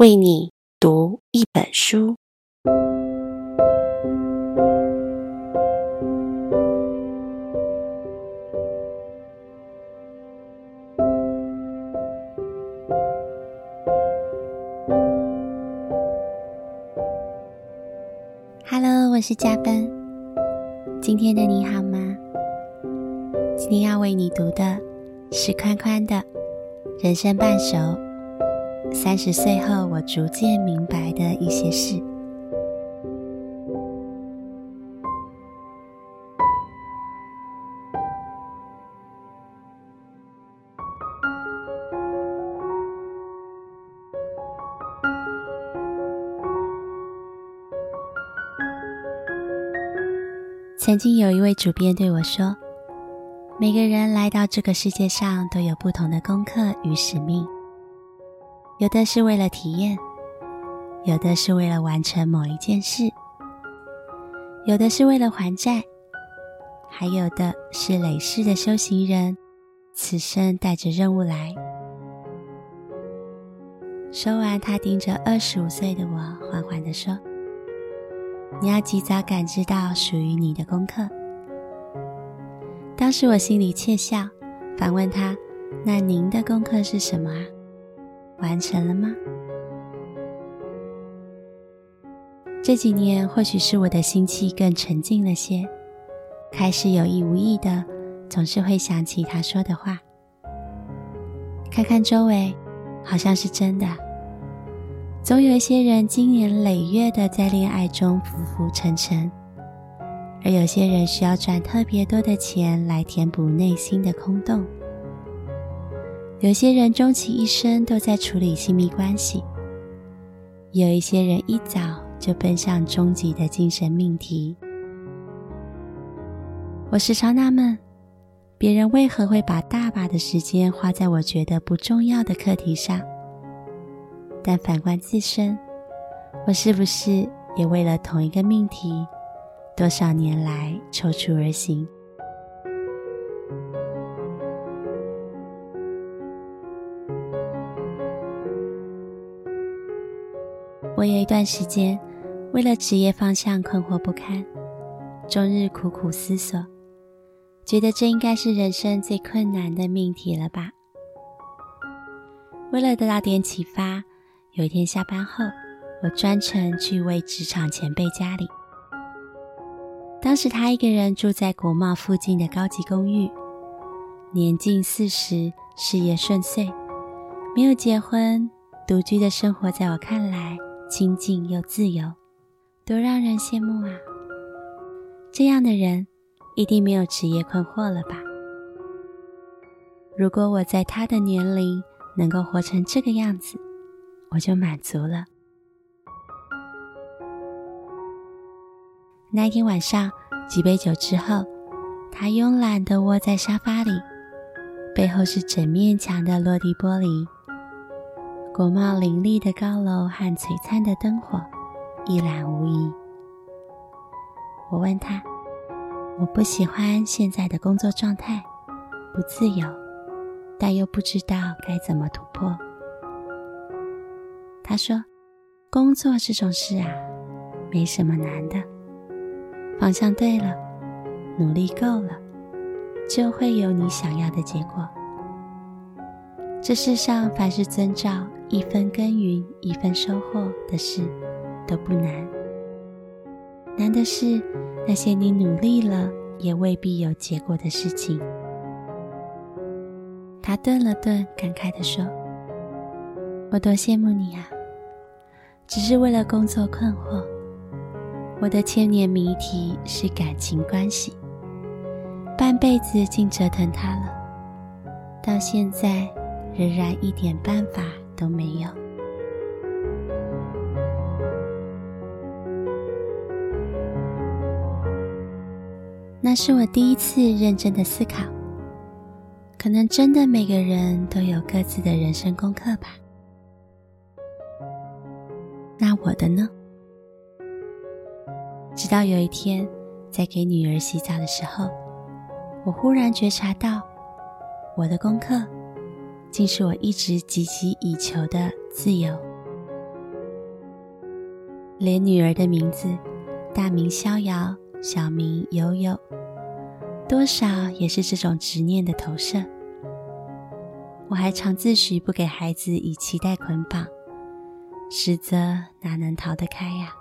为你读一本书。Hello，我是嘉宾。今天的你好吗？今天要为你读的是宽宽的《人生半熟》。三十岁后，我逐渐明白的一些事。曾经有一位主编对我说：“每个人来到这个世界上，都有不同的功课与使命。”有的是为了体验，有的是为了完成某一件事，有的是为了还债，还有的是累世的修行人，此生带着任务来。说完，他盯着二十五岁的我，缓缓地说：“你要及早感知到属于你的功课。”当时我心里窃笑，反问他：“那您的功课是什么啊？”完成了吗？这几年，或许是我的心气更沉静了些，开始有意无意的，总是会想起他说的话。看看周围，好像是真的。总有一些人经年累月的在恋爱中浮浮沉沉，而有些人需要赚特别多的钱来填补内心的空洞。有些人终其一生都在处理亲密关系，有一些人一早就奔向终极的精神命题。我时常纳闷，别人为何会把大把的时间花在我觉得不重要的课题上，但反观自身，我是不是也为了同一个命题，多少年来踌躇而行？我有一段时间，为了职业方向困惑不堪，终日苦苦思索，觉得这应该是人生最困难的命题了吧。为了得到点启发，有一天下班后，我专程去一位职场前辈家里。当时他一个人住在国贸附近的高级公寓，年近四十，事业顺遂，没有结婚，独居的生活，在我看来，清静又自由，多让人羡慕啊！这样的人一定没有职业困惑了吧？如果我在他的年龄能够活成这个样子，我就满足了。那天晚上，几杯酒之后，他慵懒地窝在沙发里，背后是整面墙的落地玻璃。国贸林立的高楼和璀璨的灯火一览无遗。我问他：“我不喜欢现在的工作状态，不自由，但又不知道该怎么突破。”他说：“工作这种事啊，没什么难的，方向对了，努力够了，就会有你想要的结果。这世上凡是遵照。”一分耕耘一分收获的事都不难，难的是那些你努力了也未必有结果的事情。他顿了顿，感慨地说：“我多羡慕你啊！只是为了工作困惑，我的千年谜题是感情关系，半辈子竟折腾他了，到现在仍然一点办法。”都没有。那是我第一次认真的思考，可能真的每个人都有各自的人生功课吧。那我的呢？直到有一天，在给女儿洗澡的时候，我忽然觉察到，我的功课。竟是我一直汲汲以求的自由。连女儿的名字，大名逍遥，小名悠悠，多少也是这种执念的投射。我还常自诩不给孩子以期待捆绑，实则哪能逃得开呀？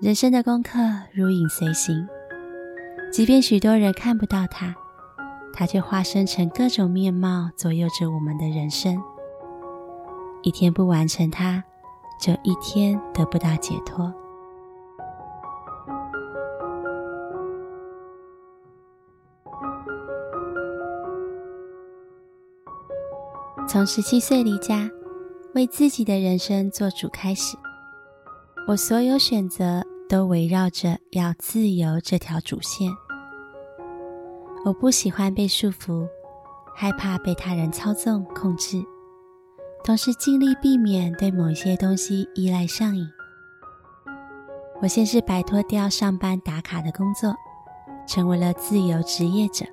人生的功课如影随形，即便许多人看不到它，它却化身成各种面貌，左右着我们的人生。一天不完成它，就一天得不到解脱。从十七岁离家，为自己的人生做主开始，我所有选择都围绕着要自由这条主线。我不喜欢被束缚，害怕被他人操纵控制。同时尽力避免对某些东西依赖上瘾。我先是摆脱掉上班打卡的工作，成为了自由职业者，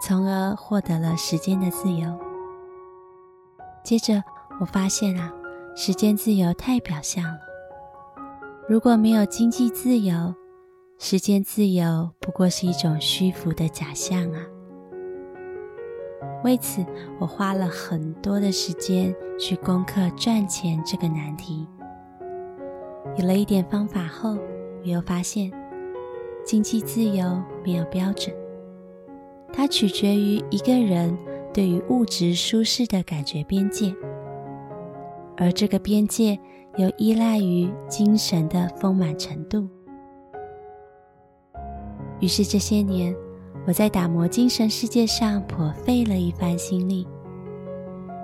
从而获得了时间的自由。接着，我发现啊，时间自由太表象了。如果没有经济自由，时间自由不过是一种虚浮的假象啊。为此，我花了很多的时间去攻克赚钱这个难题。有了一点方法后，我又发现，经济自由没有标准，它取决于一个人对于物质舒适的感觉边界，而这个边界又依赖于精神的丰满程度。于是这些年，我在打磨精神世界上颇费了一番心力，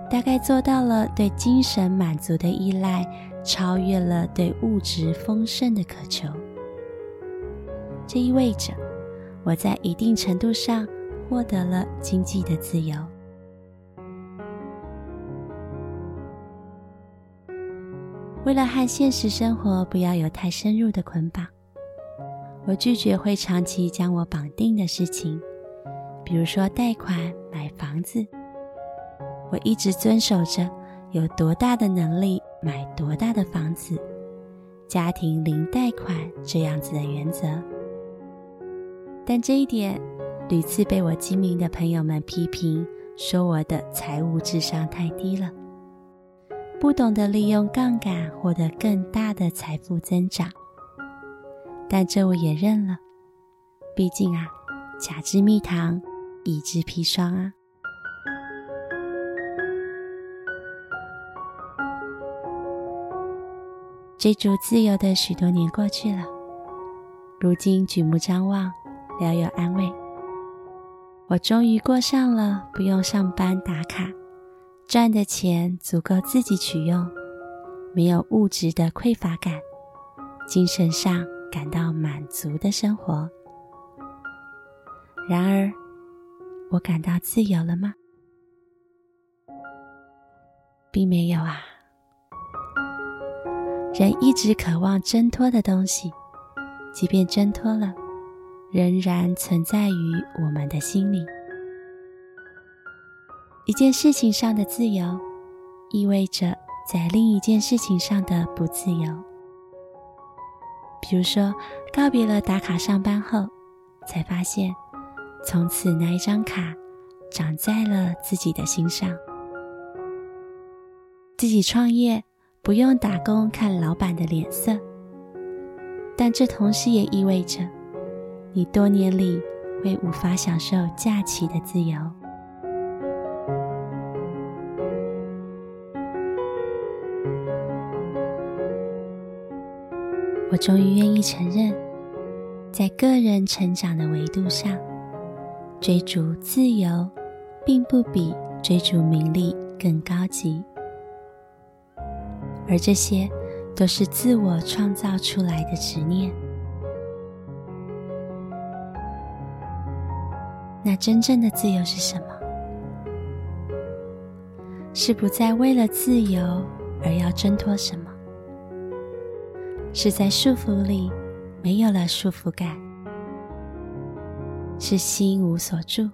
大概做到了对精神满足的依赖超越了对物质丰盛的渴求。这意味着我在一定程度上获得了经济的自由。为了和现实生活不要有太深入的捆绑。我拒绝会长期将我绑定的事情，比如说贷款买房子。我一直遵守着有多大的能力买多大的房子，家庭零贷款这样子的原则。但这一点屡次被我精明的朋友们批评，说我的财务智商太低了，不懂得利用杠杆获得更大的财富增长。但这我也认了，毕竟啊，甲之蜜糖，乙之砒霜啊。追逐自由的许多年过去了，如今举目张望，聊有安慰。我终于过上了不用上班打卡，赚的钱足够自己取用，没有物质的匮乏感，精神上。感到满足的生活。然而，我感到自由了吗？并没有啊。人一直渴望挣脱的东西，即便挣脱了，仍然存在于我们的心里。一件事情上的自由，意味着在另一件事情上的不自由。比如说，告别了打卡上班后，才发现，从此那一张卡长在了自己的心上。自己创业不用打工看老板的脸色，但这同时也意味着，你多年里会无法享受假期的自由。我终于愿意承认，在个人成长的维度上，追逐自由，并不比追逐名利更高级，而这些都是自我创造出来的执念。那真正的自由是什么？是不再为了自由而要挣脱什么？是在束缚里没有了束缚感，是心无所住，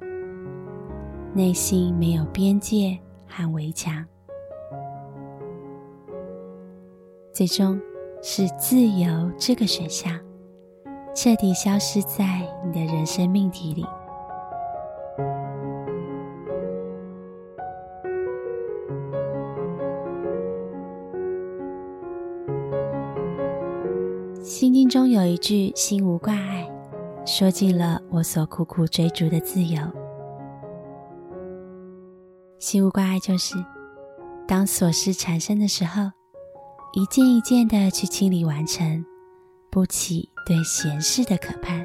内心没有边界和围墙。最终是自由这个选项彻底消失在你的人生命题里。心经中有一句“心无挂碍”，说尽了我所苦苦追逐的自由。心无挂碍就是，当琐事产生的时候，一件一件的去清理完成，不起对闲事的渴盼。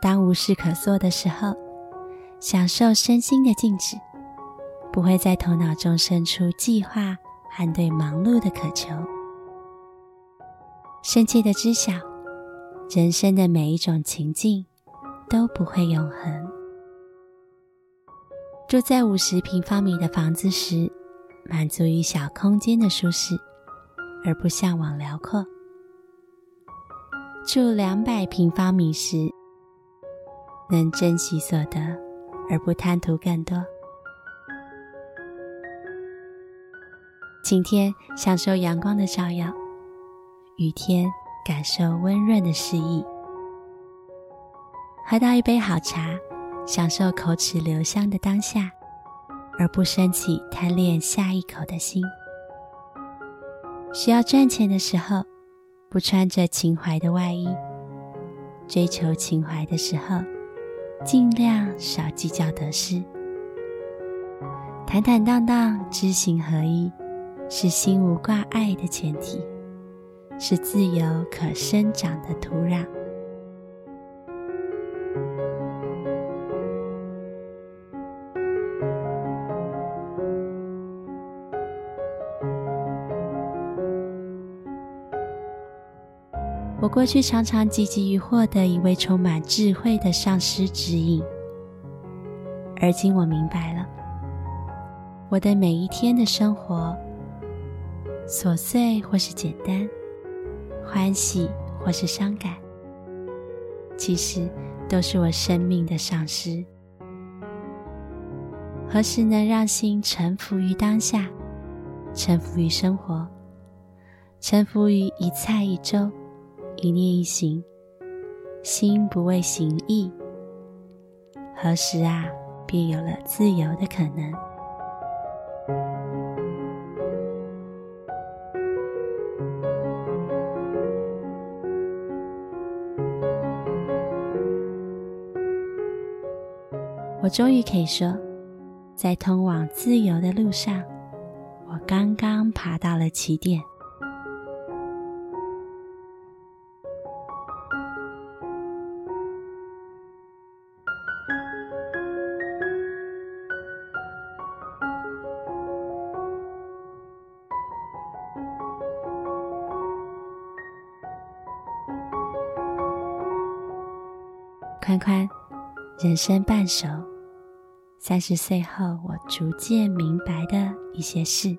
当无事可做的时候，享受身心的静止，不会在头脑中生出计划和对忙碌的渴求。深切的知晓，人生的每一种情境都不会永恒。住在五十平方米的房子时，满足于小空间的舒适，而不向往辽阔；住两百平方米时，能珍惜所得，而不贪图更多。晴天享受阳光的照耀。雨天，感受温润的诗意；喝到一杯好茶，享受口齿留香的当下，而不升起贪恋下一口的心。需要赚钱的时候，不穿着情怀的外衣；追求情怀的时候，尽量少计较得失。坦坦荡荡，知行合一，是心无挂碍的前提。是自由可生长的土壤。我过去常常汲汲于获得一位充满智慧的上师指引，而今我明白了，我的每一天的生活，琐碎或是简单。欢喜或是伤感，其实都是我生命的丧失。何时能让心臣服于当下，臣服于生活，臣服于一菜一粥、一念一行，心不为形役，何时啊，便有了自由的可能。我终于可以说，在通往自由的路上，我刚刚爬到了起点。宽宽，人生半熟。三十岁后，我逐渐明白的一些事。